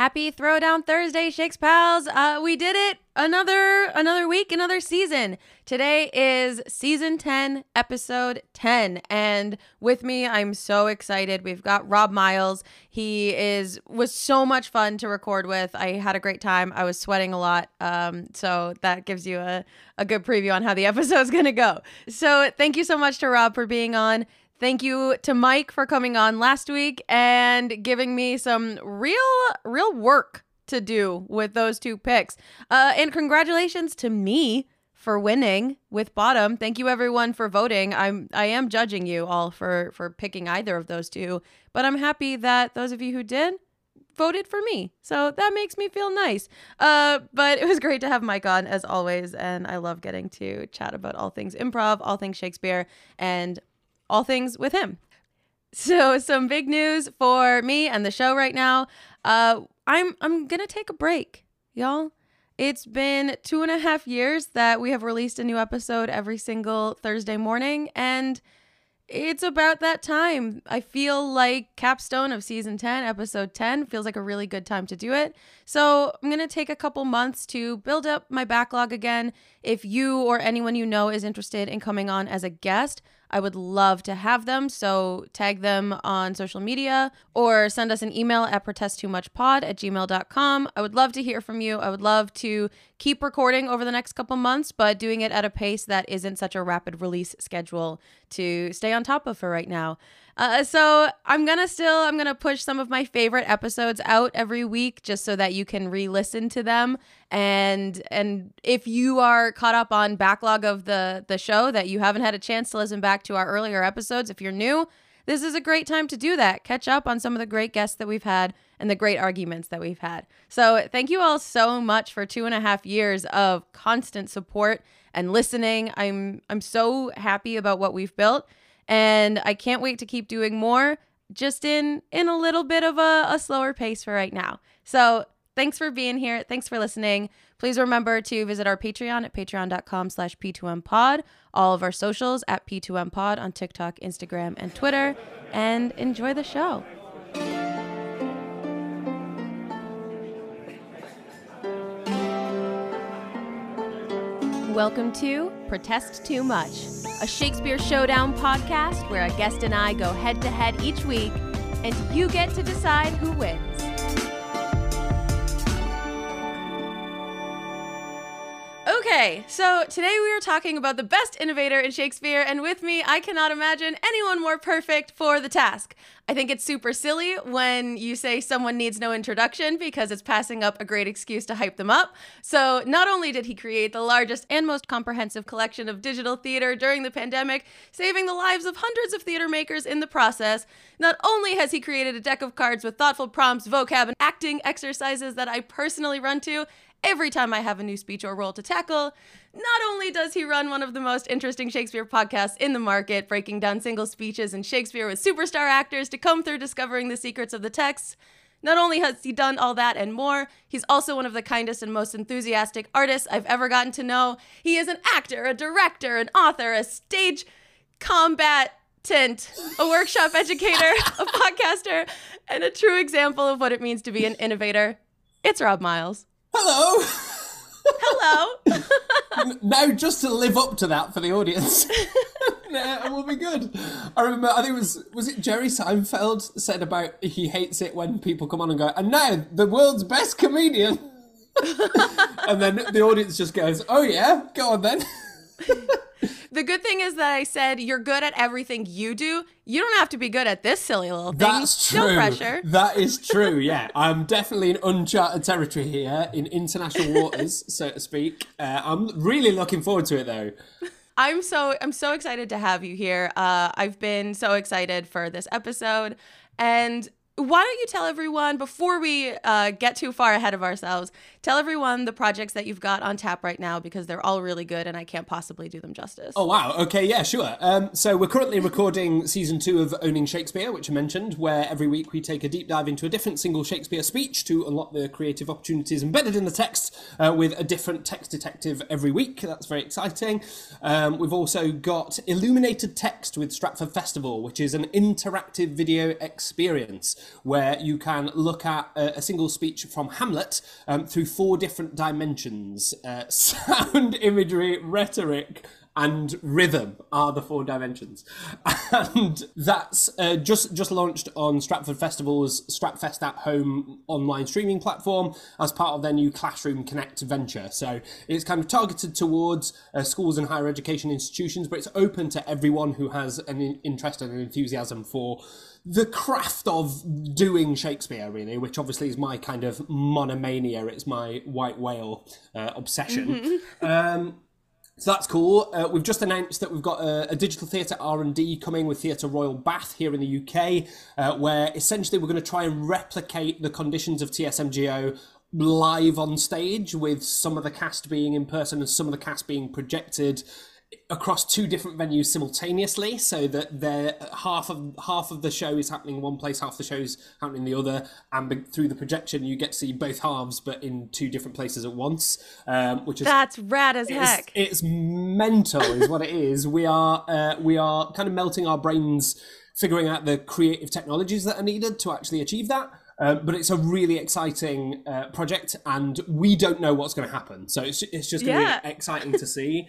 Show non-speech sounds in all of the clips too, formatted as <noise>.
Happy Throwdown Thursday, Shakes pals. Uh, we did it. Another another week, another season. Today is season 10, episode 10. And with me, I'm so excited. We've got Rob Miles. He is was so much fun to record with. I had a great time. I was sweating a lot. Um, so that gives you a, a good preview on how the <laughs> episode's gonna go. So thank you so much to Rob for being on. Thank you to Mike for coming on last week and giving me some real, real work to do with those two picks. Uh, and congratulations to me for winning with bottom. Thank you everyone for voting. I'm I am judging you all for for picking either of those two, but I'm happy that those of you who did voted for me. So that makes me feel nice. Uh, but it was great to have Mike on as always, and I love getting to chat about all things improv, all things Shakespeare, and all things with him. So, some big news for me and the show right now. Uh, I'm I'm gonna take a break, y'all. It's been two and a half years that we have released a new episode every single Thursday morning, and it's about that time. I feel like capstone of season 10, episode 10 feels like a really good time to do it. So, I'm going to take a couple months to build up my backlog again. If you or anyone you know is interested in coming on as a guest, I would love to have them. So tag them on social media or send us an email at protesttoomuchpod at gmail.com. I would love to hear from you. I would love to keep recording over the next couple months, but doing it at a pace that isn't such a rapid release schedule to stay on top of for right now. Uh, so I'm gonna still I'm gonna push some of my favorite episodes out every week just so that you can re-listen to them. And and if you are caught up on backlog of the the show that you haven't had a chance to listen back to our earlier episodes if you're new this is a great time to do that. Catch up on some of the great guests that we've had and the great arguments that we've had. So thank you all so much for two and a half years of constant support and listening i'm i'm so happy about what we've built and I can't wait to keep doing more just in in a little bit of a, a slower pace for right now. So thanks for being here. Thanks for listening. Please remember to visit our Patreon at patreon.com slash p2mpod, all of our socials at p2mpod on TikTok, Instagram, and Twitter, and enjoy the show. Welcome to Protest Too Much, a Shakespeare Showdown podcast where a guest and I go head to head each week, and you get to decide who wins. Okay, so today we are talking about the best innovator in Shakespeare, and with me, I cannot imagine anyone more perfect for the task. I think it's super silly when you say someone needs no introduction because it's passing up a great excuse to hype them up. So, not only did he create the largest and most comprehensive collection of digital theater during the pandemic, saving the lives of hundreds of theater makers in the process, not only has he created a deck of cards with thoughtful prompts, vocab, and acting exercises that I personally run to, every time I have a new speech or role to tackle. Not only does he run one of the most interesting Shakespeare podcasts in the market, breaking down single speeches and Shakespeare with superstar actors to come through discovering the secrets of the text. Not only has he done all that and more, he's also one of the kindest and most enthusiastic artists I've ever gotten to know. He is an actor, a director, an author, a stage combat tent, a workshop educator, a <laughs> podcaster, and a true example of what it means to be an innovator. It's Rob Miles. Hello. Hello. <laughs> now, just to live up to that for the audience, <laughs> it will be good. I remember, I think it was was it Jerry Seinfeld said about he hates it when people come on and go, and now the world's best comedian, <laughs> and then the audience just goes, oh yeah, go on then. <laughs> The good thing is that I said you're good at everything you do. You don't have to be good at this silly little thing. That's true. No pressure. That is <laughs> true. Yeah, I'm definitely in uncharted territory here, in international waters, so to speak. Uh, I'm really looking forward to it, though. I'm so I'm so excited to have you here. Uh, I've been so excited for this episode, and why don't you tell everyone before we uh, get too far ahead of ourselves tell everyone the projects that you've got on tap right now because they're all really good and i can't possibly do them justice. Oh wow. Okay yeah sure. Um, so we're currently recording season two of owning shakespeare which i mentioned where every week we take a deep dive into a different single shakespeare speech to unlock the creative opportunities embedded in the text uh, with a different text detective every week. That's very exciting. Um, we've also got illuminated text with stratford festival which is an interactive video experience where you can look at a, a single speech from Hamlet um, through four different dimensions uh, <laughs> sound, imagery, rhetoric, and rhythm are the four dimensions, and that's uh, just just launched on Stratford Festival's Stratfest at Home online streaming platform as part of their new Classroom Connect venture. So it's kind of targeted towards uh, schools and higher education institutions, but it's open to everyone who has an interest and an enthusiasm for the craft of doing Shakespeare, really, which obviously is my kind of monomania. It's my white whale uh, obsession. Um, so that's cool. Uh, we've just announced that we've got a, a digital theatre R and D coming with Theatre Royal Bath here in the UK, uh, where essentially we're going to try and replicate the conditions of TSMGO live on stage, with some of the cast being in person and some of the cast being projected across two different venues simultaneously so that they're half of half of the show is happening in one place half the show is happening in the other and through the projection you get to see both halves but in two different places at once um, which is That's rad as heck. it's, it's mental is what it is we are uh, we are kind of melting our brains figuring out the creative technologies that are needed to actually achieve that um, but it's a really exciting uh, project and we don't know what's going to happen so it's, it's just going to Yeah. be exciting to see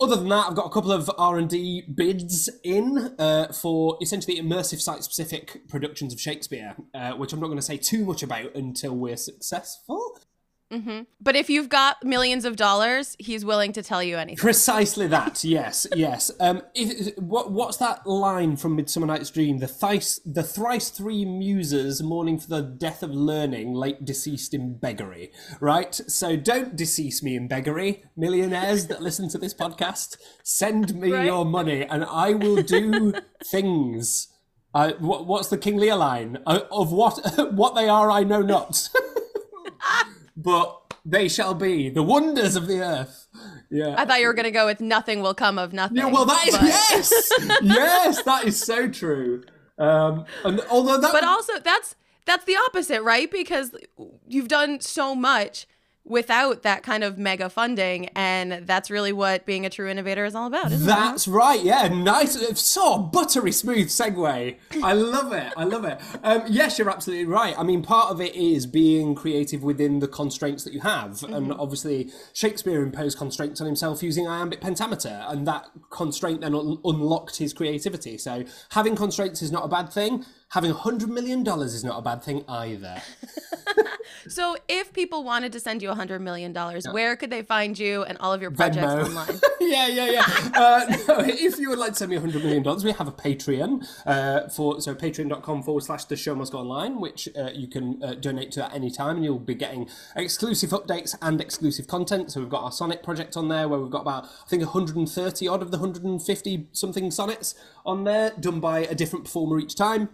other than that, I've got a couple of R and D bids in uh, for essentially immersive site-specific productions of Shakespeare, uh, which I'm not going to say too much about until we're successful. But if you've got millions of dollars, he's willing to tell you anything. Precisely that. <laughs> yes, yes. Um, if, what what's that line from Midsummer Night's Dream? The thrice the thrice three muses mourning for the death of learning, late deceased in beggary. Right. So don't decease me in beggary, millionaires that listen to this podcast. Send me Right. your money, and I will do <laughs> things. Uh, what, what's the King Lear line? Uh, of what <laughs> what they are, I know not. But they shall be the wonders of the earth. Yeah. I thought you were going to go with nothing will come of nothing. Yeah, well, that is but, yes, <laughs> yes, that is so true. Um, and although that, But also that's that's the opposite, right? Because you've done so much without that kind of mega funding and that's really what being a true innovator is all about, isn't it? that's right. Yeah, nice, so buttery smooth segue. I love it. I love it. Um, yes, you're absolutely right. I mean, part of it is being creative within the constraints that you have, and obviously Shakespeare imposed constraints on himself using iambic pentameter, and that constraint then un- unlocked his creativity. So having constraints is not a bad thing. Having a hundred million dollars is not a bad thing either. <laughs> So if people wanted to send you a hundred million dollars, where could they find you and all of your projects Venmo. <laughs> online? yeah, yeah, yeah. Uh, no, if you would like to send me $100 million, we have a Patreon uh, for so patreon.com forward slash the show must go online, which uh, you can uh, donate to at any time, and you'll be getting exclusive updates and exclusive content. So we've got our sonnet project on there, where we've got about I think 130 odd of the 150 something sonnets on there, done by a different performer each time.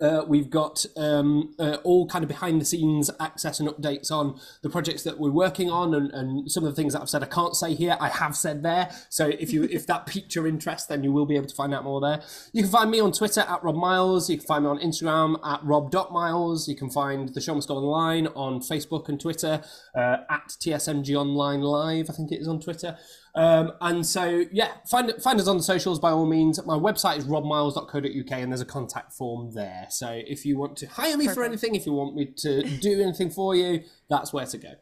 Uh, we've got um, uh, all kind of behind the scenes access and updates on the projects that we're working on and, and some of the things that I've said I can't say here I have said there. So if you if that piqued your interest then you will be able to find out more there. You can find me on Twitter at Rob Miles. You can find me on Instagram at rob.miles you can find the show must go online on Facebook and Twitter uh, at TSMG Online Live I think it is on Twitter um, and so, yeah, find find us on the socials by all means. My website is robmiles.co.uk and there's a contact form there. So if you want to hire me for anything, if you want me to do anything for you, that's where to go.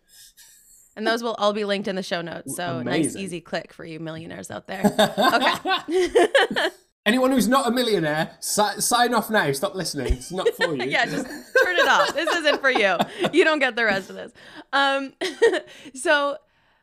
And those will all be linked in the show notes. So nice, easy click for you millionaires out there. <laughs> Okay. <laughs> Anyone who's not a millionaire, si- sign off now. Stop listening. It's not for you. <laughs> yeah, just turn it off. This isn't for you. You don't get the rest of this. Um, so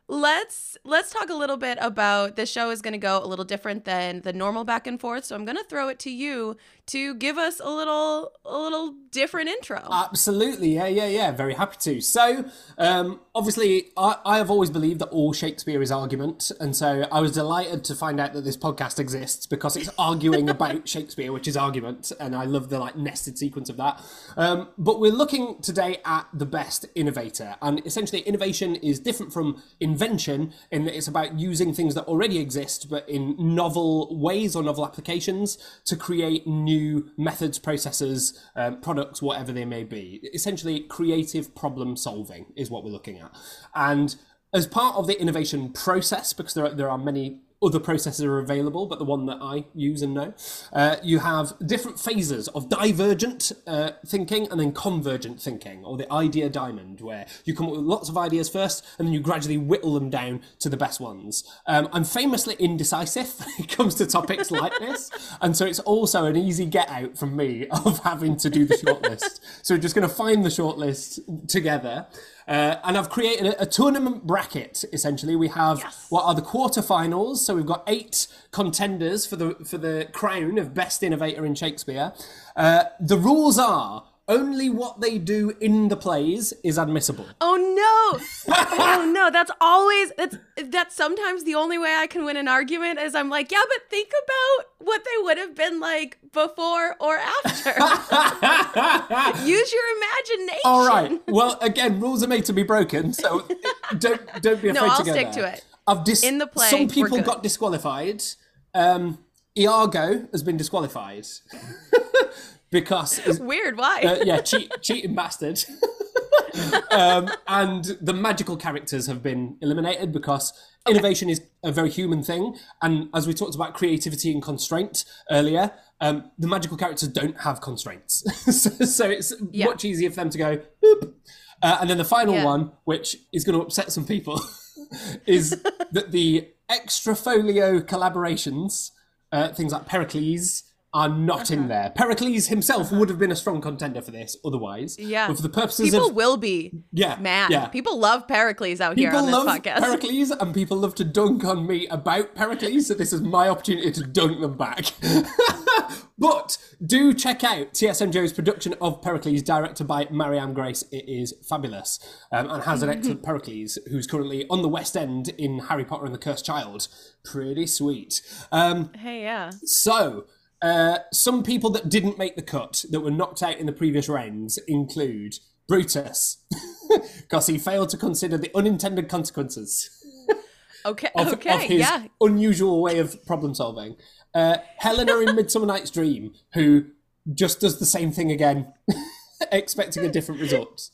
let's let's talk a little bit about this show is going to go a little different than the normal back and forth. So I'm going to throw it to you to give us a little a little different intro. Absolutely, yeah, yeah, yeah. Very happy to. So, um, obviously, I, I have always believed that all Shakespeare is argument, and so I was delighted to find out that this podcast exists because it's arguing <laughs> about Shakespeare, which is argument, and I love the like nested sequence of that. Um, but we're looking today at the best innovator, and essentially, innovation is different from invention in that it's about using things that already exist, but in novel ways or novel applications to create new methods, processes, um, products, whatever they may be. Essentially, creative problem solving is what we're looking at. And as part of the innovation process, because there are, there are many other processes are available, but the one that I use and know. Uh, you have different phases of divergent uh, thinking and then convergent thinking, or the idea diamond, where you come up with lots of ideas first and then you gradually whittle them down to the best ones. Um, I'm famously indecisive <laughs> when it comes to topics like this, and so it's also an easy get out from me <laughs> of having to do the shortlist. so we're just going to find the shortlist together. Uh, and I've created a, a, tournament bracket. Essentially, we have yes. what are the quarterfinals. So we've got eight contenders for the for the crown of best innovator in Shakespeare. Uh, the rules are only what they do in the plays is admissible. Oh no! <laughs> oh no! That's always that's that's sometimes the only way I can win an argument is I'm like, yeah, but think about what they would have been like before or after. <laughs> Use your imagination. All right. Well, again, rules are made to be broken, so don't don't be afraid no, I'll to stick there. to it. I've dis- in the play. Some people got disqualified. Um, Iago has been disqualified <laughs> because it's <laughs> weird. Why? Uh, yeah, cheat, <laughs> cheating bastard. <laughs> um, and the magical characters have been eliminated because okay. innovation is a very human thing. And as we talked about creativity and constraint earlier, um, the magical characters don't have constraints, so, so, it's yeah. much easier for them to go. Boop. Uh, and then the final yeah. one, which is going to upset some people, is that the extra folio collaborations, uh, things like Pericles are not in uh-huh. there. Pericles himself would have been a strong contender for this otherwise. Yeah. But for the purposes of people of. will be. Yeah. Man. Yeah. People love Pericles out people here on this love podcast. Pericles and people love to dunk on me about Pericles, so this is my opportunity to dunk them back. <laughs> but do check out TSMGO's production of Pericles, directed by Marianne Grace. It is fabulous um, and has an excellent <laughs> Pericles who's currently on the West End in Harry Potter and the Cursed Child. Pretty sweet. Um, hey, yeah. So. Uh, some people that didn't make the cut that were knocked out in the previous rounds include Brutus, <laughs> because he failed to consider the unintended consequences. <laughs> Okay. of, okay. Of his yeah. unusual way of problem solving. Uh, Helena in <laughs> Midsummer Night's Dream, who just does the same thing again, expecting a different result.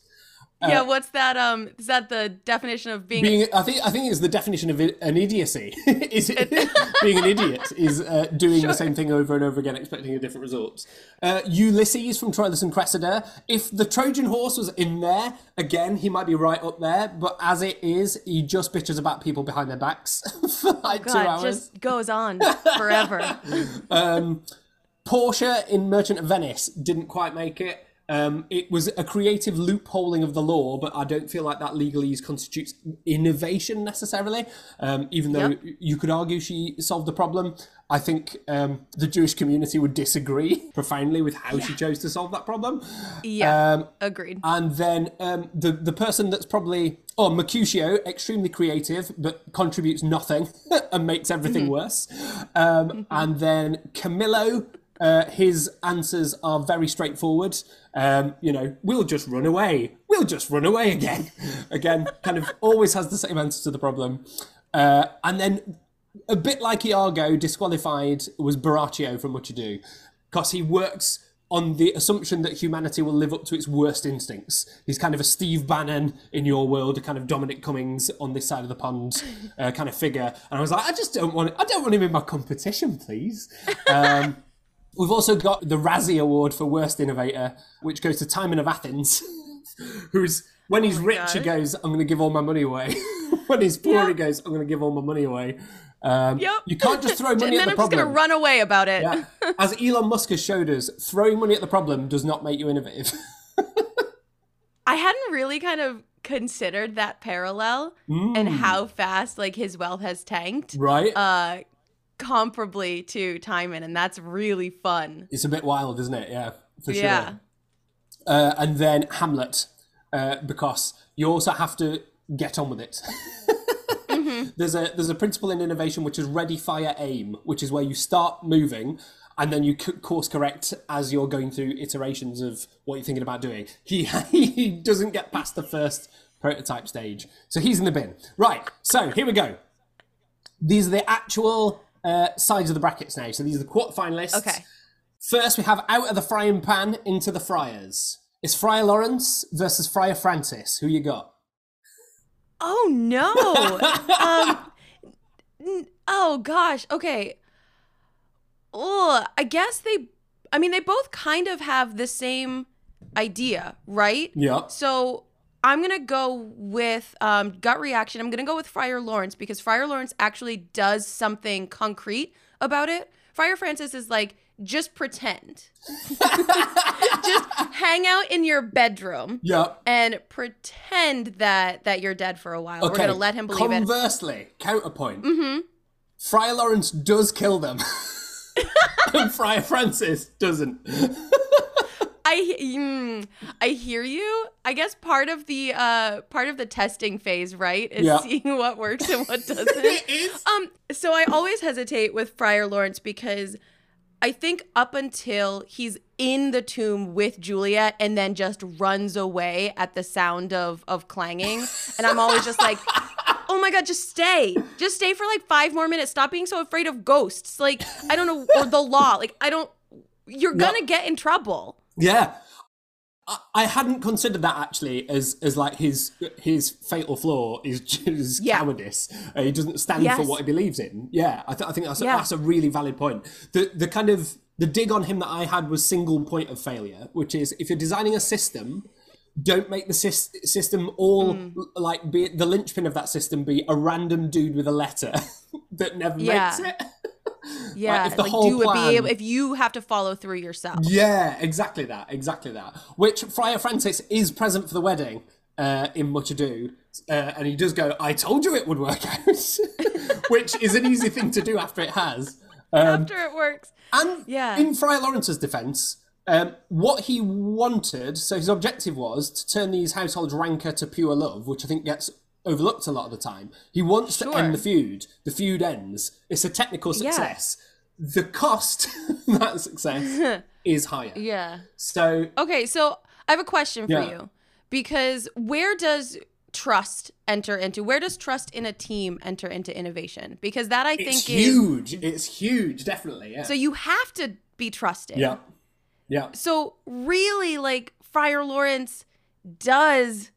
Uh, yeah, what's that? Um, is that the definition of being? being I think I think it's the definition of an idiocy. <laughs> is it <laughs> being an idiot is uh, doing sure. the same thing over and over again, expecting a different result. Uh, Ulysses from Troilus and Cressida. If the Trojan horse was in there again, he might be right up there. But as it is, he just bitches about people behind their backs <laughs> for like oh God, two hours. It just goes on forever. um, Portia in Merchant of Venice didn't quite make it. Um, it was a creative loopholing of the law, but I don't feel like that legalese constitutes innovation necessarily. Um, even though yep. you could argue she solved the problem, I think um, the Jewish community would disagree <laughs> profoundly with how yeah. she chose to solve that problem. Yeah, um, agreed. And then um, the the person that's probably oh Mercutio, extremely creative but contributes nothing <laughs> and makes everything mm-hmm. worse. Um, mm-hmm. And then Camillo uh, his answers are very straightforward. Um, you know, we'll just run away. We'll just run away again. <laughs> again, kind of always has the same answer to the problem. Uh, and then, a bit like Iago, disqualified was Borachio from Much Ado, because he works on the assumption that humanity will live up to its worst instincts. He's kind of a Steve Bannon in your world, a kind of Dominic Cummings on this side of the pond uh, kind of figure. And I was like, I just don't want, I don't want him in my competition, please. Um, We've also got the Razzie Award for Worst Innovator, which goes to Timon of Athens, <laughs> who's when he's oh rich, God. he goes, "I'm going to give all my money away." <laughs> when he's poor, yeah. he goes, "I'm going to give all my money away." Um, yep. You can't just throw <laughs> money at the problem. I'm just going to run away about it. Yeah. As Elon Musk has showed us, throwing money at the problem does not make you innovative. I hadn't really kind of considered that parallel mm. and how fast like his wealth has tanked. Right. Uh, comparably to Timon, and that's really fun. It's a bit wild, isn't it? Yeah, for sure. Yeah. Uh, and then Hamlet, uh, because you also have to get on with it. <laughs> mm-hmm. There's a there's a principle in innovation which is ready, fire, aim, which is where you start moving and then you course correct as you're going through iterations of what you're thinking about doing. He <laughs> he doesn't get past the first prototype stage, so he's in the bin. Right. So here we go. These are the actual uh, sides of the brackets now. So these are the quarter finalists. Okay. First, we have out of the frying pan into the fryers. It's Friar Lawrence versus Friar Francis. Who you got? Oh no. <laughs> um, Oh gosh. Okay. Oh, I guess they. I mean, they both kind of have the same idea, right? Yeah. So I'm gonna go with um, gut reaction. I'm gonna go with Friar Lawrence because Friar Lawrence actually does something concrete about it. Friar Francis is like, just pretend, <laughs> just hang out in your bedroom Yeah. and pretend that that you're dead for a while. We're gonna let him believe it. Conversely, counterpoint. Mm-hmm. Friar Lawrence does kill them. <laughs> <laughs> and Friar Francis doesn't. I mm, I hear you. I guess part of the uh part of the testing phase, right, is Yeah. seeing what works and what <laughs> doesn't. It is. Um, so I always hesitate with Friar Lawrence because I think up until he's in the tomb with Juliet and then just runs away at the sound of of clanging, and I'm always just like, <laughs> oh my god, just stay, just stay for like five more minutes. Stop being so afraid of ghosts. Like I don't know, or the law. Like I don't. You're No. gonna get in trouble. Yeah. I- I hadn't considered that actually as as like his his fatal flaw is <laughs> just Yeah. cowardice. Uh, he doesn't stand for what he believes in. Yeah, I, th- I think that's a, Yeah. that's a really valid point. The the kind of the dig on him that I had was single point of failure, which is if you're designing a system, don't make the sys- system all Mm. like be the linchpin of that system be a random dude with a letter <laughs> that never Yeah. makes it. <laughs> Yeah, if the like whole do it plan- be able if you have to follow through yourself. Yeah, exactly that, exactly that. Which Friar Francis is present for the wedding uh, in Much Ado, uh, and he does go, "I told you it would work out," <laughs> which is an easy thing to do after it has. After it works. And Yeah. in Friar Lawrence's defence, um, what he wanted, so his objective was to turn these households rancour to pure love, which I think gets overlooked a lot of the time. He wants to end the feud. The feud ends. It's a technical success. The cost <laughs> of that success <laughs> is higher. Yeah. So Okay, so I have a question for Yeah. you. Because where does trust enter into? Where does trust in a team enter into innovation? Because that I it's think is huge. It's huge, definitely. Yeah. so you have to be trusted. yeah. Yeah. So really like Friar Lawrence does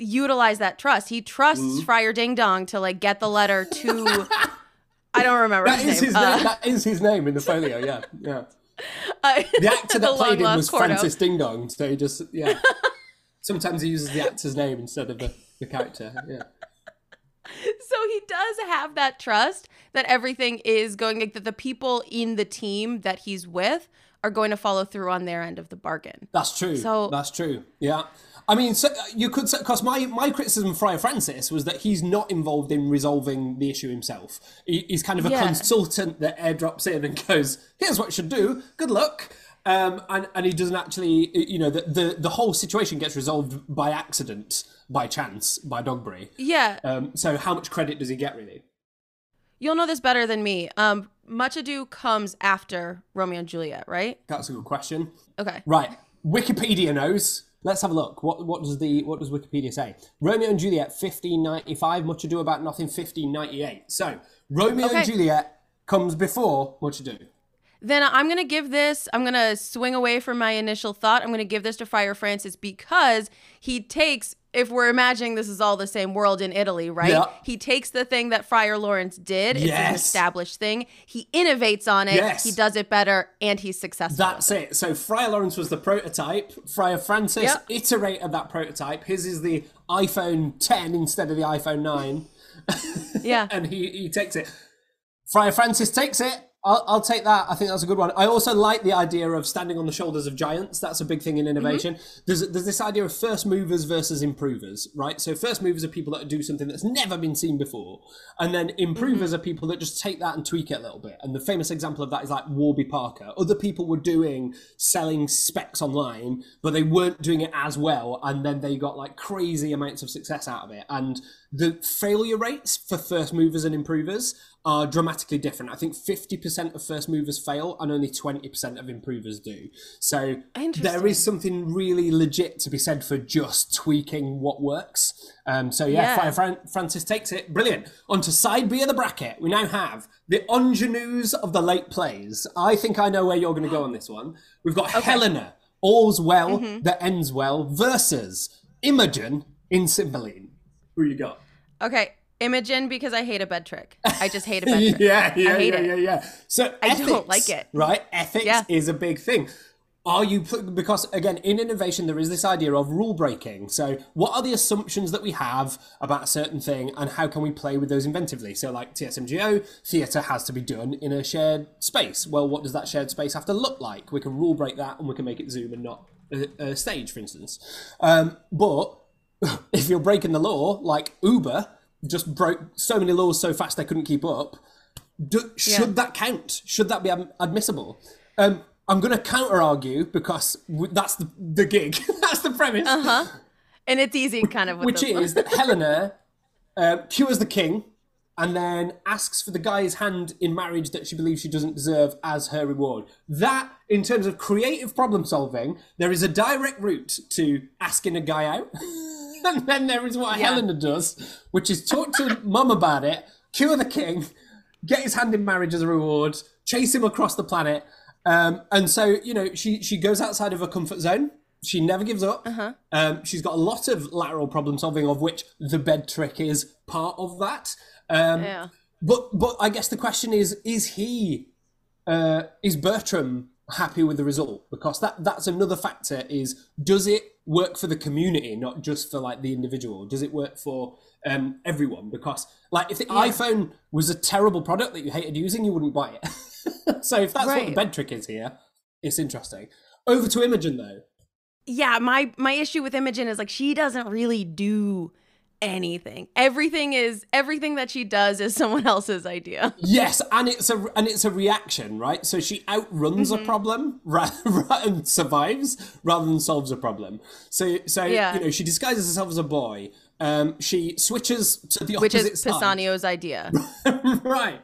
utilize that trust. He trusts Mm-hmm. Friar Ding Dong to like get the letter to <laughs> I don't remember That his is name. his Uh, name. That is his name in the folio. Yeah. Yeah. <laughs> uh, The actor that the played him was Cordo. Francis Ding Dong. So he just yeah. <laughs> Sometimes he uses the actor's name instead of the, the character. Yeah. so he does have that trust that everything is going like that the people in the team that he's with are going to follow through on their end of the bargain. That's true. So- that's true. Yeah. I mean, so, you could say, because my, my criticism of Friar Francis was that he's not involved in resolving the issue himself. He, he's kind of a Yeah. consultant that airdrops in and <laughs> goes, here's what you should do. Good luck. Um, and, and he doesn't actually, you know, the, the, the whole situation gets resolved by accident, by chance, by Dogberry. Yeah, Um, so how much credit does he get, really? you'll know this better than me. Um, Much Ado comes after Romeo and Juliet, right? That's a good question. Okay. Right. Wikipedia knows. Let's have a look. What what does the what does Wikipedia say? Romeo and Juliet, fifteen ninety five. Much Ado About Nothing, fifteen ninety eight. So Romeo Okay. and Juliet comes before Much Ado. Then I'm going to give this, I'm going to swing away from my initial thought. I'm going to give this to Friar Francis because he takes, if we're imagining this is all the same world in Italy, right? Yeah. He takes the thing that Friar Lawrence did, it's an established thing. He innovates on it, Yes. he does it better, and he's successful. That's it. So Friar Lawrence was the prototype. Friar Francis Yep. iterated that prototype. His is the iPhone 10 instead of the iPhone 9. yeah. <laughs> and he, he takes it. Friar Francis takes it. I'll, I'll take that. I think that's a good one. I also like the idea of standing on the shoulders of giants. That's a big thing in mm-hmm. innovation. There's, there's this idea of first movers versus improvers, right? So first movers are people that do something that's never been seen before, and then improvers mm-hmm. are people that just take that and tweak it a little bit. And the famous example of that is like Warby Parker. Other people were doing selling specs online, but they weren't doing it as well, and then they got like crazy amounts of success out of it. And the failure rates for first movers and improvers are dramatically different. I think 50% of first movers fail and only 20% of improvers do. So there is something really legit to be said for just tweaking what works. Um, so yeah, Yeah. Fran- Francis takes it. Brilliant. On to side B of the bracket. We now have the ingenues of the late plays. I think I know where you're going to go on this one. We've got Helena, All's Well That Ends Well versus Imogen in Cymbeline. Who you got? Okay. Imogen because I hate a bed trick. I just hate a <laughs> bed trick. yeah, yeah, I yeah, it. yeah, yeah. So I ethics, don't like it. Right, ethics Yeah. is a big thing. Are you because again in innovation there is this idea of rule breaking. So what are the assumptions that we have about a certain thing, and how can we play with those inventively? So like TSMGO, theatre has to be done in a shared space. Well, what does that shared space have to look like? We can rule break that, and we can make it Zoom and not a, a stage, for instance. Um, but <laughs> if you're breaking the law, like Uber just broke so many laws so fast they couldn't keep up, do, should Yeah. that count? Should that be admissible? Um, I'm going to counter argue because w- that's the, the gig, <laughs> that's the premise, Uh huh. And it's easy, kind of. With which is that <laughs> Helena uh, cures the king and then asks for the guy's hand in marriage that she believes she doesn't deserve as her reward. That, in terms of creative problem solving, there is a direct route to asking a guy out. <laughs> <laughs> and then there is what Yeah. Helena does, which is talk to mum about it, cure the king, get his hand in marriage as a reward, chase him across the planet. Um, and so, you know, she, she goes outside of her comfort zone. She never gives up. Um, she's got a lot of lateral problem solving, of which the bed trick is part of that. Um, yeah. but but I guess the question is: Is he, uh, is Bertram happy with the result? Because that that's another factor. Is does it work for the community, not just for like the individual? Does it work for um, everyone? Because like if the iPhone was a terrible product that you hated using, you wouldn't buy it. <laughs> so if that's what the bed trick is here, it's interesting. Over to Imogen though. yeah my my issue with imogen is like she doesn't really do anything everything is everything that she does is <laughs> someone else's idea Yes, and it's a and it's a reaction, right? So she outruns Mm-hmm. a problem <laughs> ra- ra- and survives rather than solves a problem. So so Yeah. you know she disguises herself as a boy. Um, she switches to the opposite which is side. pisanio's idea <laughs> right.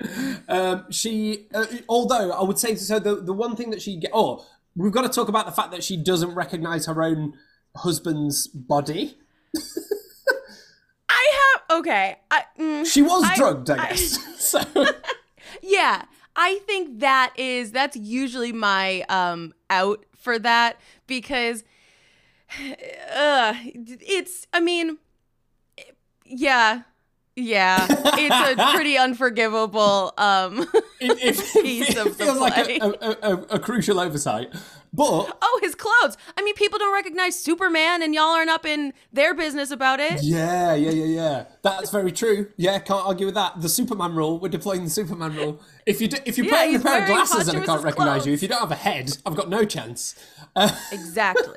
Um, she, uh, although I would say, so the the one thing that she get. Oh, we've got to talk about the fact that she doesn't recognize her own husband's body. Okay I, mm, She was I- drugged, I I- guess. <laughs> <laughs> so yeah i think that is that's usually my um out for that because <sighs> uh it's i mean yeah yeah it's a <laughs> pretty unforgivable um it, it, Piece it of the feels like a, a, a, a crucial oversight. But oh his clothes i mean people don't recognize superman and y'all aren't up in their business about it yeah, yeah, yeah, yeah. That's very true. Yeah, can't argue with that. The Superman rule. We're deploying the Superman rule. If you do, if you Yeah, on a pair of glasses and I can't Joe's recognise you, if you don't have a head, I've got no chance. <laughs> exactly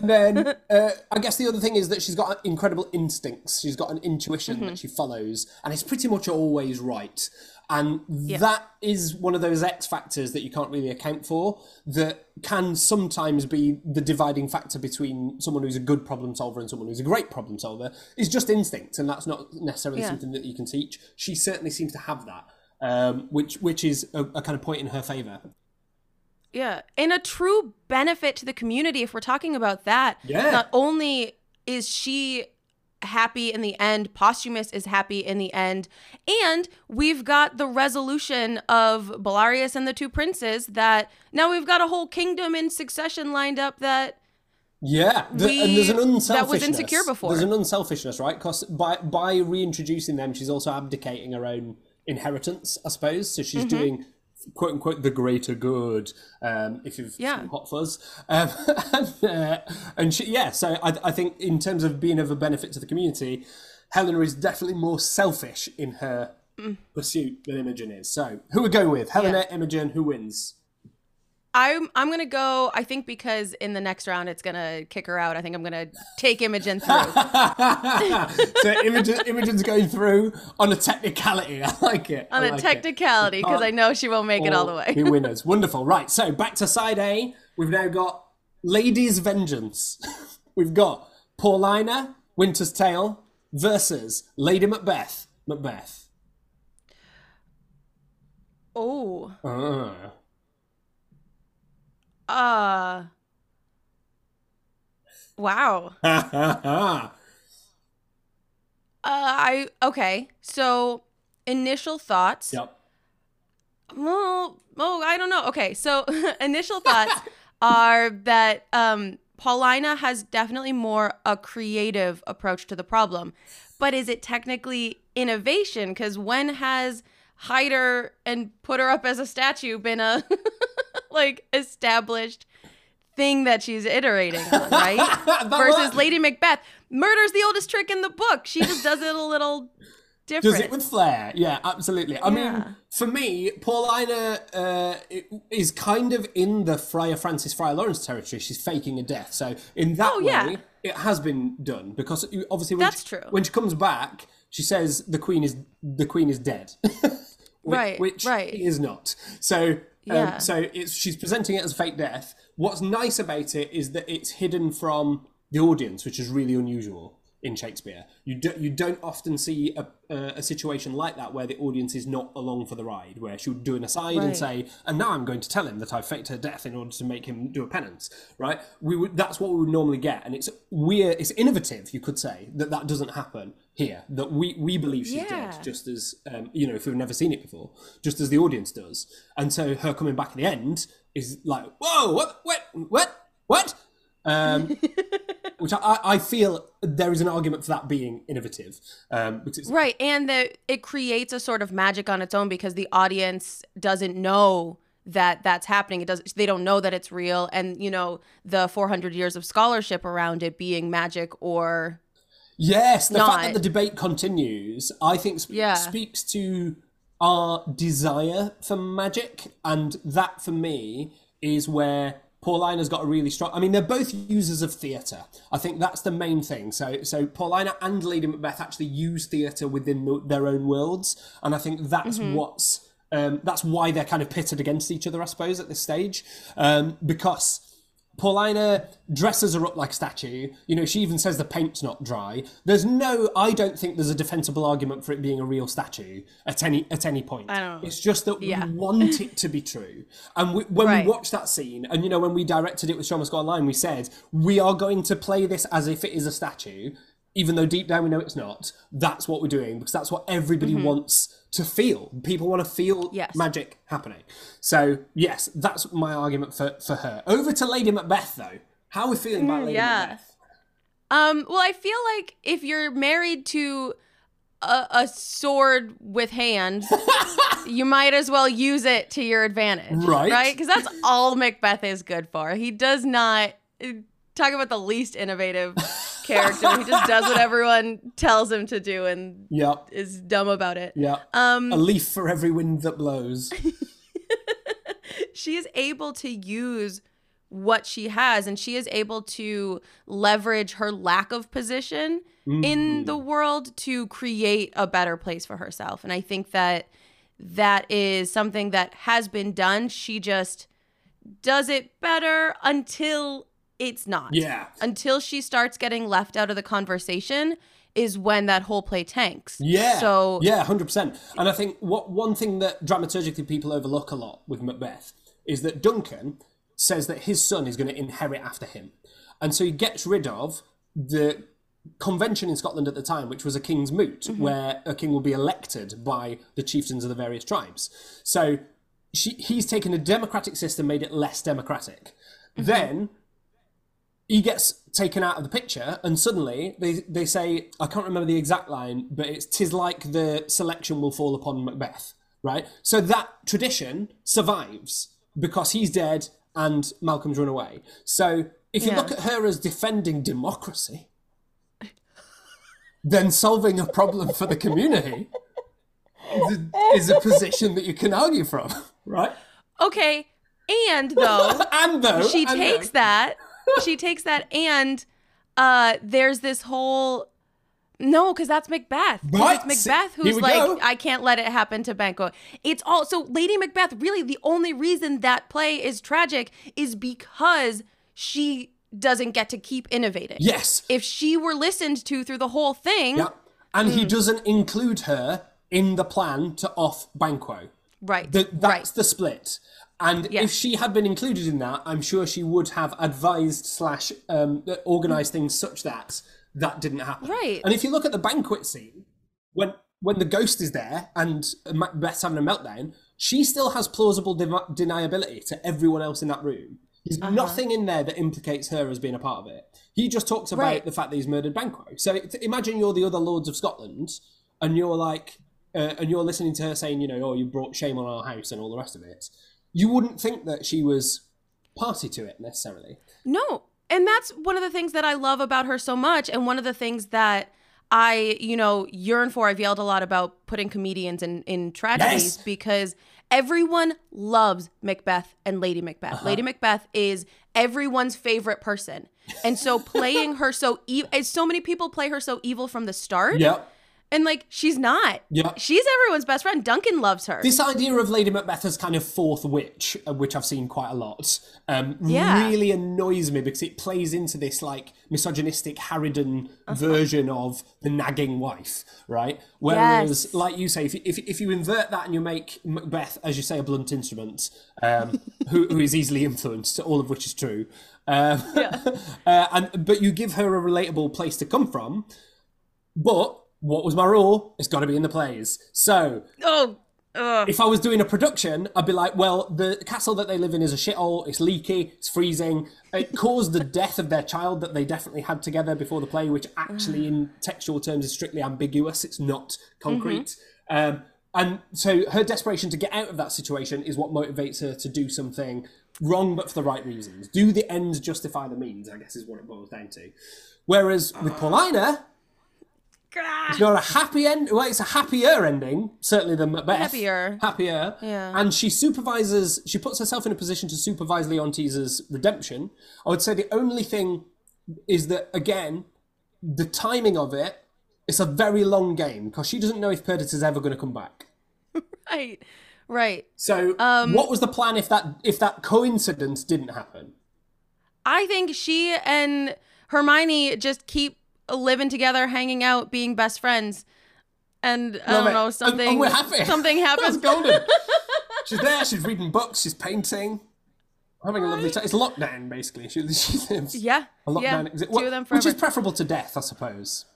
And then <laughs> uh, I guess the other thing is that she's got incredible instincts. She's got an intuition Mm-hmm. that she follows, and it's pretty much always right. And that is one of those X factors that you can't really account for. That can sometimes be the dividing factor between someone who's a good problem solver and someone who's a great problem solver. Is just instinct, and that's not necessarily Yeah. something that you can teach. She certainly seems to have that, um, which which is a, a kind of point in her favor. Yeah. And a true benefit to the community, if we're talking about that, Yeah. not only is she happy in the end, Posthumus is happy in the end, and we've got the resolution of Belarius and the two princes that now we've got a whole kingdom in succession lined up that Yeah, the, and there's an unselfishness. that was insecure before. There's an unselfishness, right? Because by by reintroducing them, she's also abdicating her own inheritance, I suppose. So she's Mm-hmm. doing quote unquote the greater good. Um, if you've Yeah. seen Hot Fuzz, um, <laughs> and, uh, and she, yeah. So I, I think in terms of being of a benefit to the community, Helena is definitely more selfish in her Mm. pursuit than Imogen is. So who we going with? Helena, Imogen, who wins? I'm I'm gonna go. I think because in the next round it's gonna kick her out. I think I'm gonna take Imogen through. <laughs> so Imogen, Imogen's going through on a technicality. <laughs> I like it. on I a like technicality because I know she won't make it all the way. Who winners? Wonderful. Right. So back to side A. We've now got Ladies' Vengeance. <laughs> We've got Paulina, Winter's Tale versus Lady Macbeth. Macbeth. Oh, Ah. Uh, wow. <laughs> Uh, I okay. So initial thoughts. yep. Well, oh, I don't know. Okay, so <laughs> initial thoughts are that um Paulina has definitely more a creative approach to the problem. But is it technically innovation? Because when has hide her and put her up as a statue been a <laughs> like established thing that she's iterating on, right? <laughs> Versus Lady Macbeth murders the oldest trick in the book. She just does it a little different. Does it with flair? Yeah, absolutely. I Yeah. mean, for me, Paulina uh, is kind of in the Friar Francis, Friar Lawrence territory. She's faking a death. So in that Oh, way, yeah. it has been done because obviously when That's she, true. when she comes back, she says the queen is the queen is dead. <laughs> Whi- Right, which right. she is not. So um, so it's she's presenting it as fake death. What's nice about it is that it's hidden from the audience, which is really unusual in Shakespeare. You do, you don't often see a, a, a situation like that where the audience is not along for the ride, where she would do an aside and say, "And now I'm going to tell him that I faked her death in order to make him do a penance." Right? We would that's what we would normally get, and it's weird. It's innovative, you could say, that that doesn't happen here. That we we believe she's Yeah. dead, just as um, you know, if we've never seen it before, just as the audience does. And so her coming back at the end is like, "Whoa, what, what, what, what?" Um, <laughs> which I, I feel there is an argument for that being innovative. Um, Right, and that it creates a sort of magic on its own because the audience doesn't know that that's happening. It does they don't know that it's real and you know the 400 years of scholarship around it being magic or Yes, the fact that the debate continues, I think, sp- Yeah. speaks to our desire for magic, and that for me is where Paulina's got a really strong. I mean, they're both users of theatre. I think that's the main thing. So, so Paulina and Lady Macbeth actually use theatre within the, their own worlds, and I think that's what's. Um, that's why they're kind of pitted against each other, I suppose, at this stage, um, because Paulina dresses her up like a statue. You know, she even says the paint's not dry. There's no, I don't think there's a defensible argument for it being a real statue at any at any point. I don't know. It's just that Yeah. we <laughs> want it to be true. And we, when Right. we watch that scene, and you know, when we directed it with Show Must Go Online, we said we are going to play this as if it is a statue, even though deep down we know it's not. That's what we're doing because that's what everybody mm-hmm. wants to feel. People want to feel. Yes. magic happening. So yes, that's my argument for for her. Over to Lady Macbeth though. How are we feeling about Lady Mm, yeah. Macbeth? Um, well, I feel like if you're married to a, a sword with hands, <laughs> you might as well use it to your advantage, Right. Right? Because that's all Macbeth is good for. He does not talk about the least innovative <laughs> character. He just does what everyone tells him to do and Yep. is dumb about it. Yeah. Um, a leaf for every wind that blows. <laughs> she is able to use what she has and she is able to leverage her lack of position in the world to create a better place for herself and i think that that is something that has been done she just does it better until it's not Yeah. until she starts getting left out of the conversation is when that whole play tanks Yeah. so yeah, hundred percent. And I think what one thing that dramaturgically people overlook a lot with Macbeth is that Duncan says that his son is going to inherit after him, and so he gets rid of the convention in Scotland at the time, which was a king's moot, mm-hmm. where a king will be elected by the chieftains of the various tribes. So she, he's taken a democratic system, made it less democratic. Mm-hmm. Then he gets taken out of the picture, and suddenly they, they say, I can't remember the exact line, but it's tis like the selection will fall upon Macbeth, right? So that tradition survives because he's dead and Malcolm's run away. So if you Yeah. look at her as defending democracy, then solving a problem for the community is a, is a position that you can argue from, right? okay and though <laughs> And though she and takes though- that she takes that and uh there's this whole no because that's Macbeth. Right. it's macbeth who's like go. i can't let it happen to banquo it's all so lady macbeth really the only reason that play is tragic is because she doesn't get to keep innovating Yes. if she were listened to through the whole thing Yeah. And Hmm. he doesn't include her in the plan to off Banquo. right The, that's right the split. And Yeah. if she had been included in that, I'm sure she would have advised slash um, organized things such that that didn't happen. Right. And if you look at the banquet scene, when when the ghost is there and Macbeth's having a meltdown, she still has plausible de- deniability to everyone else in that room. There's nothing in there that implicates her as being a part of it. He just talks about Right. the fact that he's murdered Banquo. So imagine you're the other lords of Scotland, and you're like, uh, and you're listening to her saying, you know, oh, you brought shame on our house and all the rest of it. You wouldn't think that she was party to it necessarily. No. And that's one of the things that I love about her so much. And one of the things that I, you know, yearn for. I've yelled a lot about putting comedians in, in tragedies Yes. because everyone loves Macbeth and Lady Macbeth. Uh-huh. Lady Macbeth is everyone's favorite person. And so playing her so evil, so many people play her so evil from the start. Yep. And like, she's not. Yeah. She's everyone's best friend. Duncan loves her. This idea of Lady Macbeth as kind of fourth witch, uh, which I've seen quite a lot, um, Yeah. really annoys me because it plays into this like misogynistic Harridan Uh-huh. version of the nagging wife, right? Whereas, Yes. like you say, if, if, if you invert that and you make Macbeth, as you say, a blunt instrument, um, <laughs> who, who is easily influenced, all of which is true, um, <laughs> uh, and but you give her a relatable place to come from, but what was my rule? It's got to be in the plays. So oh, ugh. if I was doing a production, I'd be like, well, the castle that they live in is a shithole. It's leaky. It's freezing. It <laughs> caused the death of their child that they definitely had together before the play, which actually, in textual terms, is strictly ambiguous. It's not concrete. Um, and so her desperation to get out of that situation is what motivates her to do something wrong, but for the right reasons. Do the ends justify the means? I guess is what it boils down to. Whereas with Paulina, it's not a happy end. Well, it's a happier ending, certainly than Macbeth. Happier. Happier. Yeah. And she supervises. She puts herself in a position to supervise Leontes' redemption. I would say the only thing is that again, the timing of it. It's a very long game because she doesn't know if Perdita's ever going to come back. <laughs> right. Right. So, Um, what was the plan if that if that coincidence didn't happen? I think she and Hermione just keep living together, hanging out, being best friends. And I Love don't it. know, And- something and we're happy. something <laughs> That's happens. golden. <laughs> she's there. She's reading books. She's painting. Having a lovely time. It's lockdown, basically. She, <laughs> she lives Yeah. a lockdown. yeah. exi- Two of them which is preferable to death, I suppose.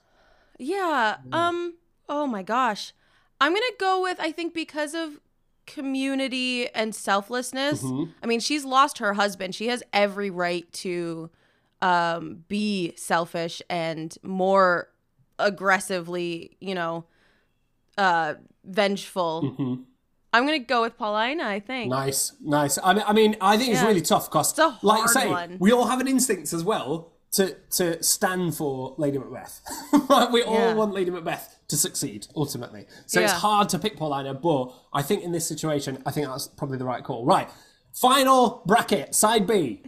Yeah. Um. Oh my gosh. I'm gonna go with I think because of community and selflessness. Mm-hmm. I mean, she's lost her husband. She has every right to um be selfish and more aggressively, you know, uh vengeful. I'm gonna go with Paulina, I think. Mm-hmm. Nice, nice. I mean, I mean, I think it's really tough because, like you say, one. we all have an instinct as well to to stand for Lady Macbeth. <laughs> we all want Lady Macbeth to succeed ultimately. So it's hard to pick Paulina, but I think in this situation, I think that's probably the right call. Right, final bracket, side B,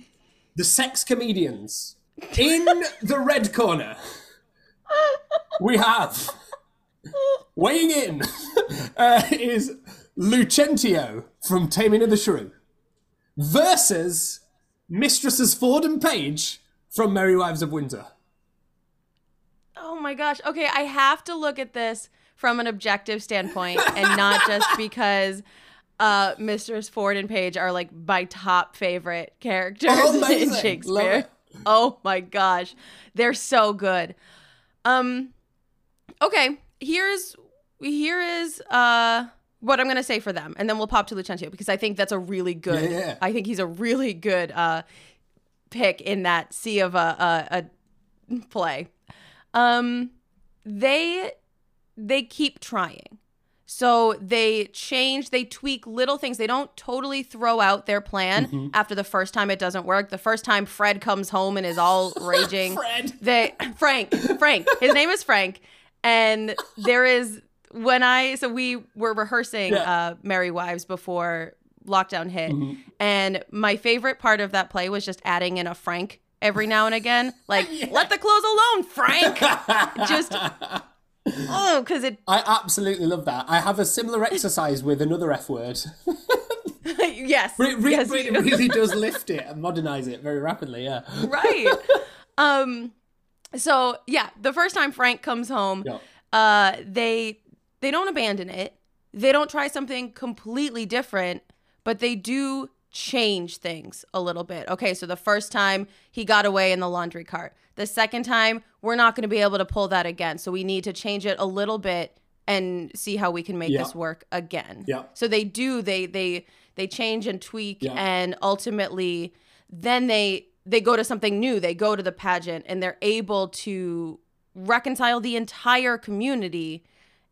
the sex comedians in the red corner. We have weighing in uh, is Lucentio from Taming of the Shrew versus Mistresses Ford and Page from Merry Wives of Windsor. Oh my gosh. Okay, I have to look at this from an objective standpoint and not just because uh Mistress Ford and Page are like my top favorite characters Oh, <laughs> in Shakespeare. Oh my gosh. They're so good. Um okay, here's here is uh what I'm gonna say for them, and then we'll pop to Lucentio because I think that's a really good. Yeah, yeah. I think he's a really good uh, pick in that sea of a, a, a play. Um, they they keep trying, so they change, they tweak little things. They don't totally throw out their plan Mm-hmm. after the first time it doesn't work. The first time Fred comes home and is all <laughs> raging. Fred. They Frank, Frank. His name is Frank, and there is when I so we were rehearsing Yeah. uh, Merry Wives before lockdown hit, Mm-hmm. and my favorite part of that play was just adding in a Frank every now and again, like <laughs> let the clothes alone, Frank. <laughs> just oh, because it I absolutely love that. I have a similar exercise with another F word. <laughs> yes, But it, re- yes, <laughs> really does lift it and modernize it very rapidly, yeah. right. Um, so yeah, the first time Frank comes home, Yeah. uh, they they don't abandon it. They don't try something completely different, but they do change things a little bit. Okay, so the first time he got away in the laundry cart. The second time, we're not going to be able to pull that again. So we need to change it a little bit and see how we can make Yeah. this work again. Yeah. So they do they they they change and tweak Yeah. and ultimately then they they go to something new. They go to the pageant and they're able to reconcile the entire community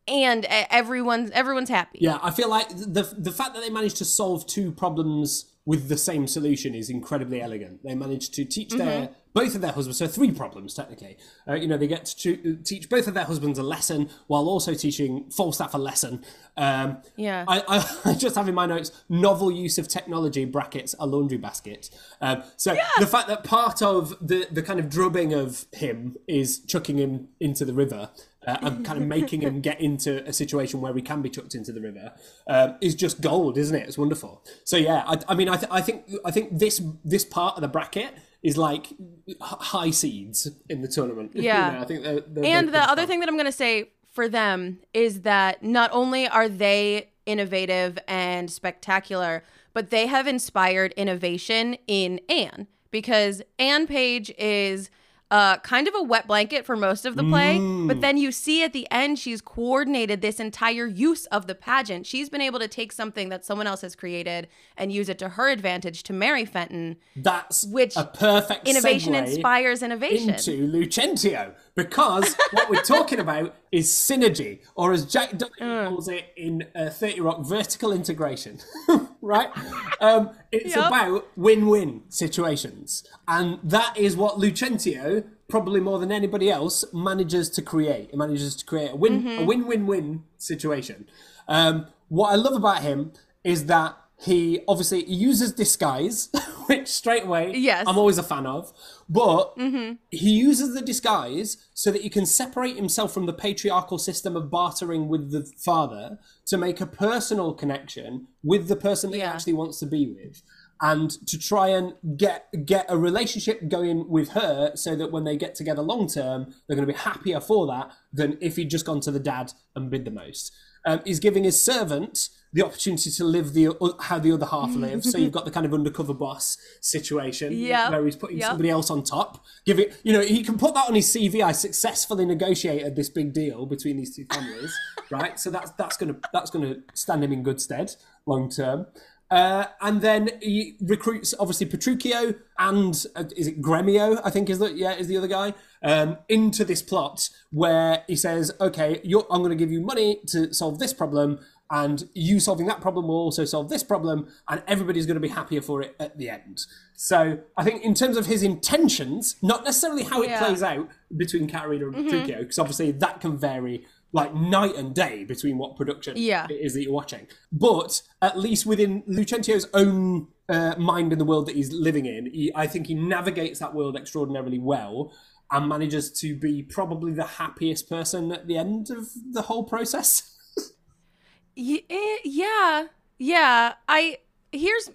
and everyone's everyone's happy. Yeah, I feel like the the fact that they managed to solve two problems with the same solution is incredibly elegant. They managed to teach their both of their husbands, so three problems technically. Uh, you know, they get to teach both of their husbands a lesson while also teaching Falstaff a lesson. Um, Yeah. I, I, <laughs> I just have in my notes novel use of technology brackets a laundry basket. Um, so the fact that part of the the kind of drubbing of him is chucking him into the river. Uh, and kind of making him get into a situation where he can be chucked into the river um, is just gold, isn't it? It's wonderful. So yeah, I, I mean, I, th- I think I think this this part of the bracket is like h- high seeds in the tournament. <laughs> You Yeah. know, I think they're, they're And the other fun. thing that I'm going to say for them is that not only are they innovative and spectacular, but they have inspired innovation in Anne because Anne Page is uh, kind of a wet blanket for most of the play, but then you see at the end she's coordinated this entire use of the pageant. She's been able to take something that someone else has created and use it to her advantage to marry Fenton. That's which a perfect Innovation inspires innovation. into Lucentio because what we're talking about is synergy, or as Jack Donaghy Mm. calls it in uh, 30 Rock, vertical integration. <laughs> right? Um, it's Yep. about win-win situations, and that is what Lucentio, probably more than anybody else, manages to create. It manages to create a win, Mm-hmm. a win-win-win situation. Um, what I love about him is that he obviously uses disguise, <laughs> which straight away Yes. I'm always a fan of. But he uses the disguise so that he can separate himself from the patriarchal system of bartering with the father to make a personal connection with the person that Yeah. he actually wants to be with. And to try and get get a relationship going with her so that when they get together long term, they're going to be happier for that than if he'd just gone to the dad and bid the most. Um, he's giving his servant the opportunity to live the how the other half lives. so you've got the kind of undercover boss situation Yep. where he's putting Yep. somebody else on top. Give it, you know, he can put that on his CV. I successfully negotiated this big deal between these two families, <laughs> right? So that's that's gonna that's gonna stand him in good stead long term. Uh, and then he recruits obviously Petruchio and uh, is it Gremio? I think is the yeah is the other guy um, into this plot where he says, okay, you're, I'm going to give you money to solve this problem, and you solving that problem will also solve this problem, and everybody's going to be happier for it at the end. So I think in terms of his intentions, not necessarily how it Yeah. plays out between Katarina and Petruchio, because obviously that can vary like night and day between what production Yeah. it is that you're watching. But at least within Lucentio's own uh, mind and the world that he's living in, he, I think he navigates that world extraordinarily well and manages to be probably the happiest person at the end of the whole process. <laughs> Eh, yeah, yeah. I here's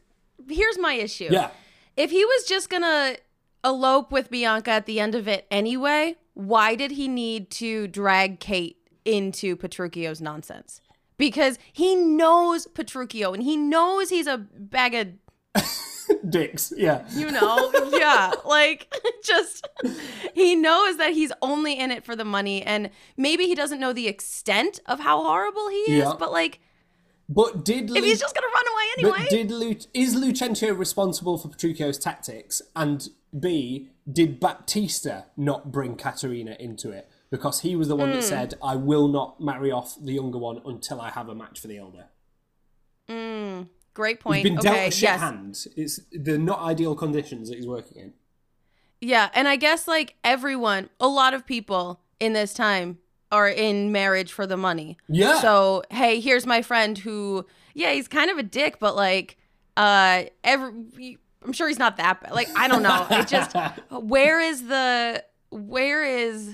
here's my issue. yeah. If he was just gonna elope with Bianca at the end of it anyway, why did he need to drag Kate into Petruchio's nonsense? Because he knows Petruchio and he knows he's a bag of <laughs> Dicks. Yeah. you know, yeah, like <laughs> just he knows that he's only in it for the money and maybe he doesn't know the extent of how horrible he is, Yeah. but like But did if Lu- he's just gonna run away anyway. Did Lu- is Lucentio responsible for Petruchio's tactics? And B, did Baptista not bring Katerina into it? Because he was the one Hmm. that said, I will not marry off the younger one until I have a match for the elder. Great He's point. been dealt okay, a shit yes. hand. It's the not ideal conditions that he's working in. Yeah, and I guess like everyone, a lot of people in this time are in marriage for the money. Yeah. So, hey, here's my friend who yeah, he's kind of a dick, but like uh every I'm sure he's not that bad. Like I don't know. It just <laughs> where is the where is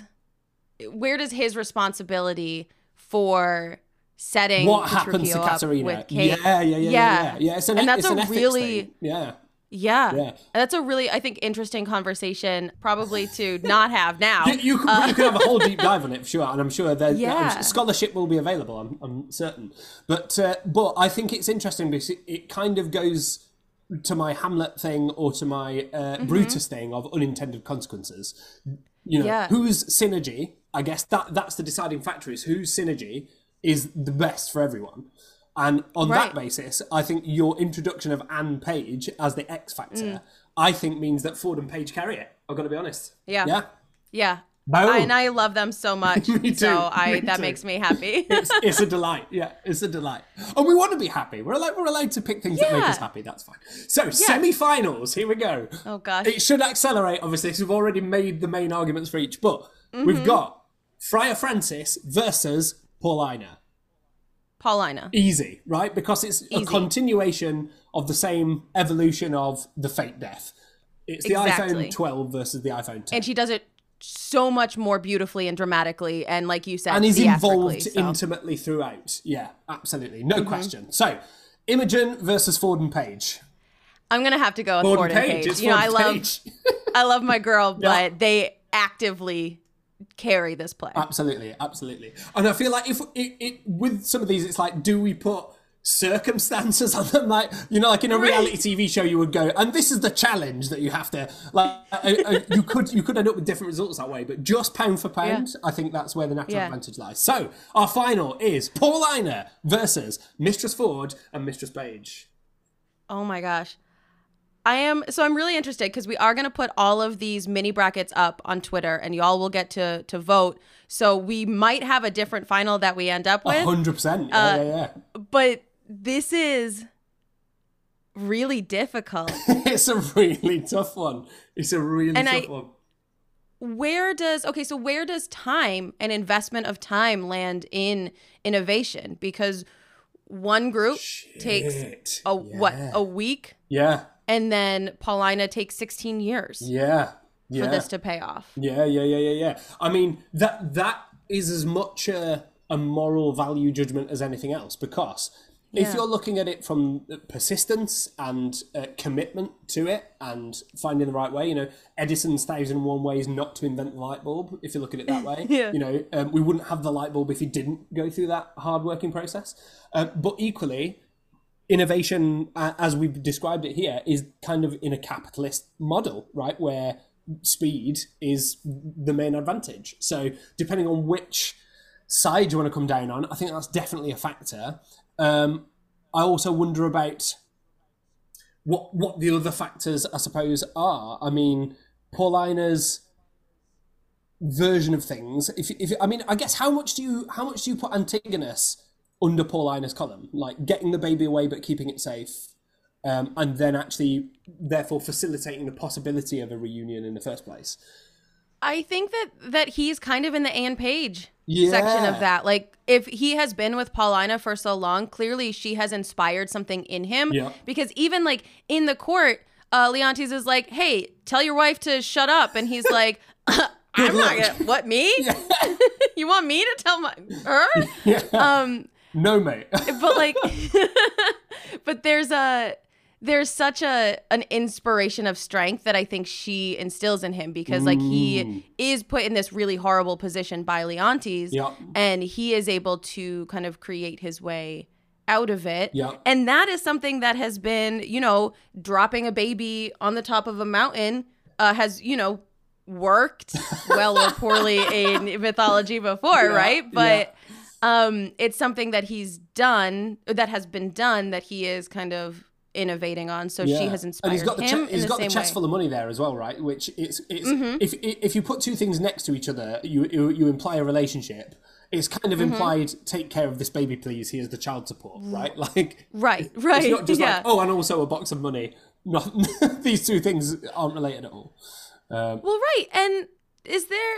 where does his responsibility for setting what happens to Katerina? with Kate? Yeah, yeah, yeah, yeah, yeah. Yeah, it's an, and that's it's a really thing. Yeah. yeah. Yeah. And that's a really I think interesting conversation probably to <laughs> not have now. You, you, could, you could have a whole deep dive on it for sure, and I'm sure that Uh, Yeah. scholarship will be available. I'm, I'm certain, but uh, but I think it's interesting because it, it kind of goes to my Hamlet thing or to my uh, Mm-hmm. Brutus thing of unintended consequences. You know, Yeah. whose synergy? I guess that that's the deciding factor is whose synergy is the best for everyone. And on Right. that basis, I think your introduction of Anne Page as the X Factor, Mm. I think means that Ford and Page carry it. I've got to be honest. Yeah. Yeah. Yeah. I, and I love them so much. <laughs> Me too. So I Me that too. makes me happy. <laughs> it's, it's a delight. Yeah, it's a delight. And we want to be happy. We're allowed, we're allowed to pick things that make us happy. That's fine. So, semi-finals. Here we go. oh gosh. It should accelerate, obviously, because we've already made the main arguments for each. But Mm-hmm. we've got Friar Francis versus Paulina. Paulina. Easy, right? Because it's a continuation of the same evolution of the fate death. It's the Exactly. iPhone 12 versus the iPhone 10. And she does it so much more beautifully and dramatically and like you said and he's theatrically, involved so. intimately throughout. Yeah, absolutely. No Mm-hmm. question. So, Imogen versus Ford and Page. I'm gonna have to go with Ford, Ford and Page. Page. You know, I love. I love my girl, <laughs> Yeah. but they actively carry this play. absolutely, absolutely. And I feel like if it, it with some of these, it's like, do we put circumstances <laughs> on them? Like, you know, like in a reality TV show, you would go, and this is the challenge that you have to like. <laughs> uh, uh, you could you could end up with different results that way, but just pound for pound, I think that's where the natural Yeah. advantage lies. So our final is Paulina versus Mistress Ford and Mistress Page. Oh my gosh. I am so I'm really interested because we are gonna put all of these mini brackets up on Twitter and y'all will get to to vote. So we might have a different final that we end up with. hundred percent. Uh, Yeah, yeah, But this is really difficult. <laughs> It's a really tough one. It's a really And tough I- one. where does okay so where does time and investment of time land in innovation because one group takes Shit. a what a week Yeah, and then paulina takes 16 years yeah, yeah. for this to pay off Yeah, yeah, yeah, yeah, yeah. I mean that that is as much a, a moral value judgment as anything else because if Yeah. you're looking at it from persistence and uh, commitment to it and finding the right way, you know, Edison's thousand and one ways not to invent the light bulb. If you look at it that <laughs> way, Yeah. you know, um, we wouldn't have the light bulb if he didn't go through that hard working process. Um, but equally, innovation, as we've described it here, is kind of in a capitalist model, right? Where speed is the main advantage. So, depending on which side you want to come down on, I think that's definitely a factor. Um, I also wonder about what what the other factors, I suppose, are. I mean, Paulina's version of things. If, if I mean, I guess how much do you how much do you put Antigonus under Paulina's column, like getting the baby away but keeping it safe, um, and then actually therefore facilitating the possibility of a reunion in the first place. i think that that he's kind of in the anne page Yeah. section of that like if he has been with paulina for so long clearly she has inspired something in him Yeah. because even like in the court uh leontes is like hey tell your wife to shut up and he's like <laughs> i'm not gonna <laughs> what me <laughs> you want me to tell my her Yeah. um no, mate. <laughs> but like <laughs> but there's a there's such a an inspiration of strength that I think she instills in him because like he is put in this really horrible position by Leontes Yeah. and he is able to kind of create his way out of it. Yeah. And that is something that has been, you know, dropping a baby on the top of a mountain uh, has, you know, worked well or poorly <laughs> in mythology before, Yeah, right? But um it's something that he's done that has been done that he is kind of innovating on so she Yeah. has and inspired he's got the him che- he's the got the chest way. full of money there as well, right? Which it's it's Mm-hmm. if if you put two things next to each other, you you, you imply a relationship. It's kind Mm-hmm. of implied. Take care of this baby, please. Here's the child support, right? <laughs> Like right right it's not just yeah like oh, and also a box of money. Not <laughs> these two things aren't related at all. Um, well right and is there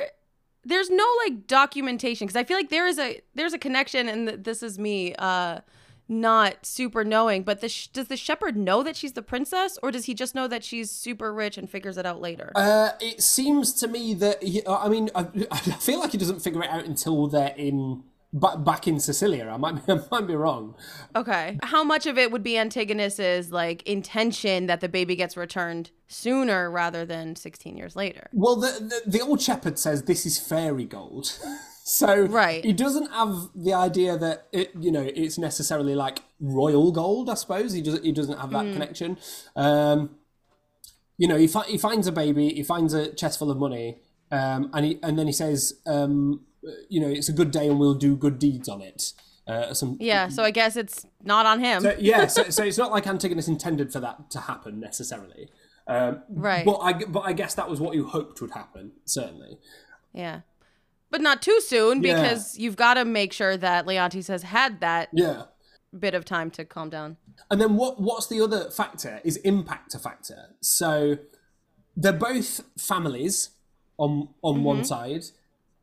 there's no like documentation because i feel like there is a there's a connection and th- this is me uh not super knowing but the sh- does the shepherd know that she's the princess or does he just know that she's super rich and figures it out later? Uh, it seems to me that he, I mean, I, <laughs> I feel like he doesn't figure it out until they're in ba- back in Sicilia. I might be, <laughs> I might be wrong. Okay. How much of it would be Antigonus's like intention that the baby gets returned sooner rather than 16 years later? Well, the, the the old shepherd says this is fairy gold, <laughs> so Right. he doesn't have the idea that it you know it's necessarily like royal gold. I suppose he doesn't he doesn't have that connection. Um, you know, he fi- he finds a baby, he finds a chest full of money, um, and he and then he says, um, you know, it's a good day and we'll do good deeds on it. Uh, some Yeah, so I guess it's not on him. yeah, so, so it's not like Antigonus intended for that to happen necessarily. Um, Right. But I but I guess that was what you hoped would happen. Certainly. Yeah. But not too soon Yeah. because you've got to make sure that Leontes has had that Yeah. bit of time to calm down. And then what what's the other factor is impact a factor. So they're both families on on one side,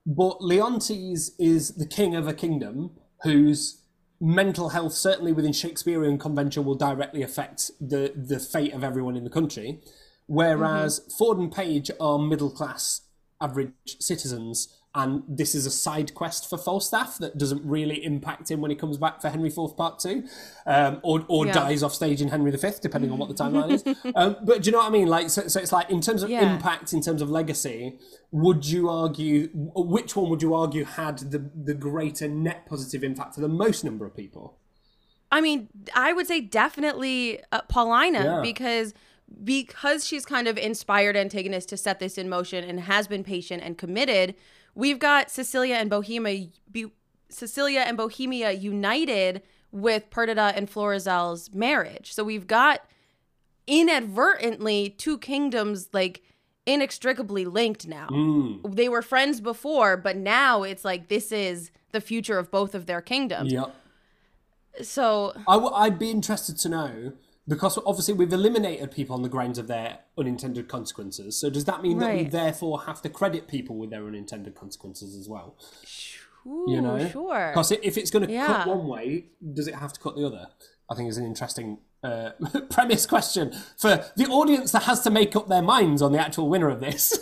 but Leontes is the king of a kingdom whose mental health, certainly within Shakespearean convention, will directly affect the the fate of everyone in the country. Whereas mm-hmm. Ford and Page are middle class average citizens and this is a side quest for Falstaff that doesn't really impact him when he comes back for Henry IV Part Two, um, or or Yeah. dies off stage in Henry V, depending on what the <laughs> timeline is. Um, but do you know what I mean? Like, so, so it's like in terms of Yeah. impact, in terms of legacy, would you argue which one would you argue had the the greater net positive impact for the most number of people? I mean, I would say definitely uh, Paulina Yeah. because because she's kind of inspired Antigonus to set this in motion and has been patient and committed. We've got Sicilia and Bohemia, Be- Sicilia and Bohemia united with Perdita and Florizel's marriage. So we've got inadvertently two kingdoms like inextricably linked now. Mm. They were friends before, but now it's like this is the future of both of their kingdoms. Yep. So I w- I'd be interested to know because obviously we've eliminated people on the grounds of their unintended consequences. So does that mean that we therefore have to credit people with their unintended consequences as well? Ooh, You know, sure. Because if it's going to Yeah. cut one way, does it have to cut the other? I think is an interesting uh, <laughs> premise question for the audience that has to make up their minds on the actual winner of this.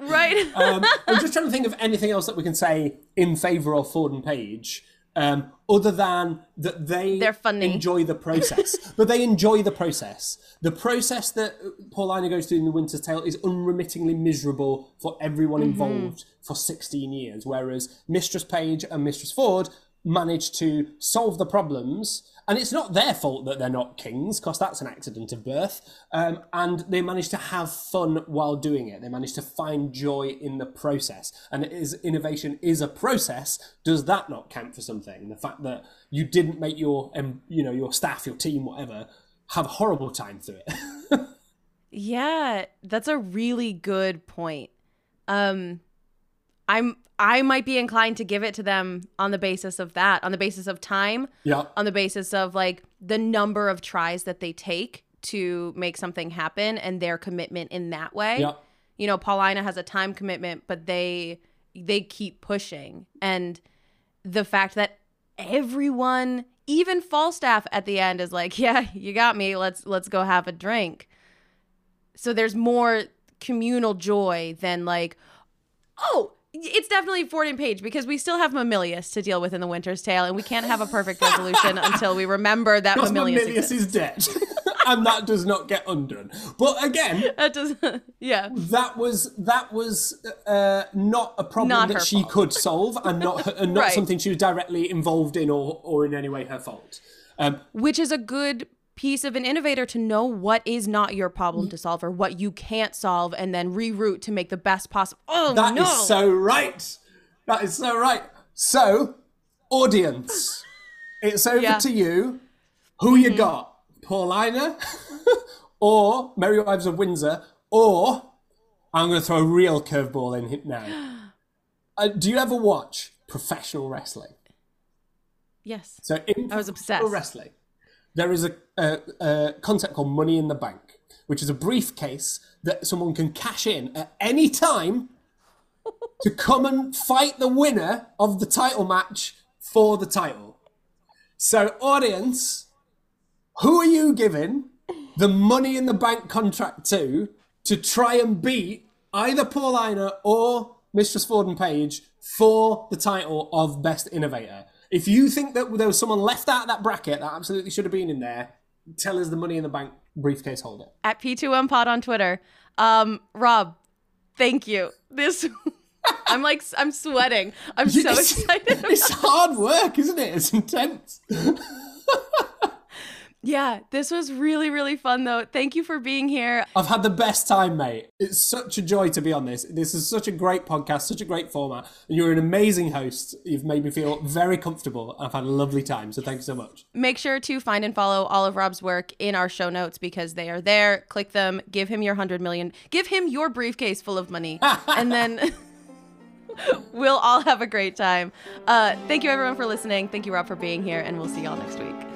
Right. <laughs> um, I'm just trying to think of anything else that we can say in favour of Ford and Page, um, other than that they They're funny. enjoy the process. <laughs> but they enjoy the process. The process that Paulina goes through in The Winter's Tale is unremittingly miserable for everyone Mm-hmm. involved for 16 years, whereas Mistress Page and Mistress Ford manage to solve the problems. And it's not their fault that they're not kings, because that's an accident of birth. Um, and they manage to have fun while doing it. They manage to find joy in the process. And is innovation is a process. Does that not count for something? The fact that you didn't make your, um, you know, your staff, your team, whatever, have a horrible time through it. <laughs> yeah, that's a really good point. Um I'm I might be inclined to give it to them on the basis of that, on the basis of time, yeah. on the basis of like the number of tries that they take to make something happen and their commitment in that way. Yeah. You know, Paulina has a time commitment, but they they keep pushing. And the fact that everyone, even Falstaff at the end is like, <laughs> "Yeah, you got me. Let's let's go have a drink." So there's more communal joy than like, "Oh, it's definitely Ford and Page because we still have Mamilius to deal with in the Winter's Tale, and we can't have a perfect resolution <laughs> until we remember that Mamilius, Mamilius is dead. <laughs> and that does not get undone. But again, <laughs> That does, yeah, that was that was uh, not a problem Not that she fault. could solve, and not and not Right. something she was directly involved in or or in any way her fault. Um, which is a good piece of an innovator to know what is not your problem to solve or what you can't solve, and then reroute to make the best possible. Oh that is no! so right. That is so right. So, audience, it's over Yeah. to you. Who you got? Paulina, <laughs> or Merry Wives of Windsor, or I'm going to throw a real curveball in here now. <gasps> Uh, do you ever watch professional wrestling? yes, So in I was obsessed. wrestling, there is a, a, a concept called Money in the Bank, which is a briefcase that someone can cash in at any time <laughs> to come and fight the winner of the title match for the title. So, audience, who are you giving the Money in the Bank contract to to try and beat either Paulina or Mistress Ford and Page for the title of Best Innovator? If you think that there was someone left out of that bracket that absolutely should have been in there, tell us the Money in the Bank briefcase holder. At P2M Pod on Twitter. Um, Rob, thank you. This, <laughs> I'm like, I'm sweating. I'm <laughs> so It's- excited. It's hard work, isn't it? It's intense. <laughs> Yeah, this was really, really fun though. Thank you for being here. I've had the best time, mate. It's such a joy to be on this. This is such a great podcast, such a great format. And you're an amazing host. You've made me feel very comfortable. I've had a lovely time. So thanks so much. Make sure to find and follow all of Rob's work in our show notes because they are there. Click them, give him your 100 million, give him your briefcase full of money, <laughs> and then. <laughs> we'll all have a great time. Uh, thank you, everyone, for listening. Thank you, Rob, for being here, and we'll see y'all next week.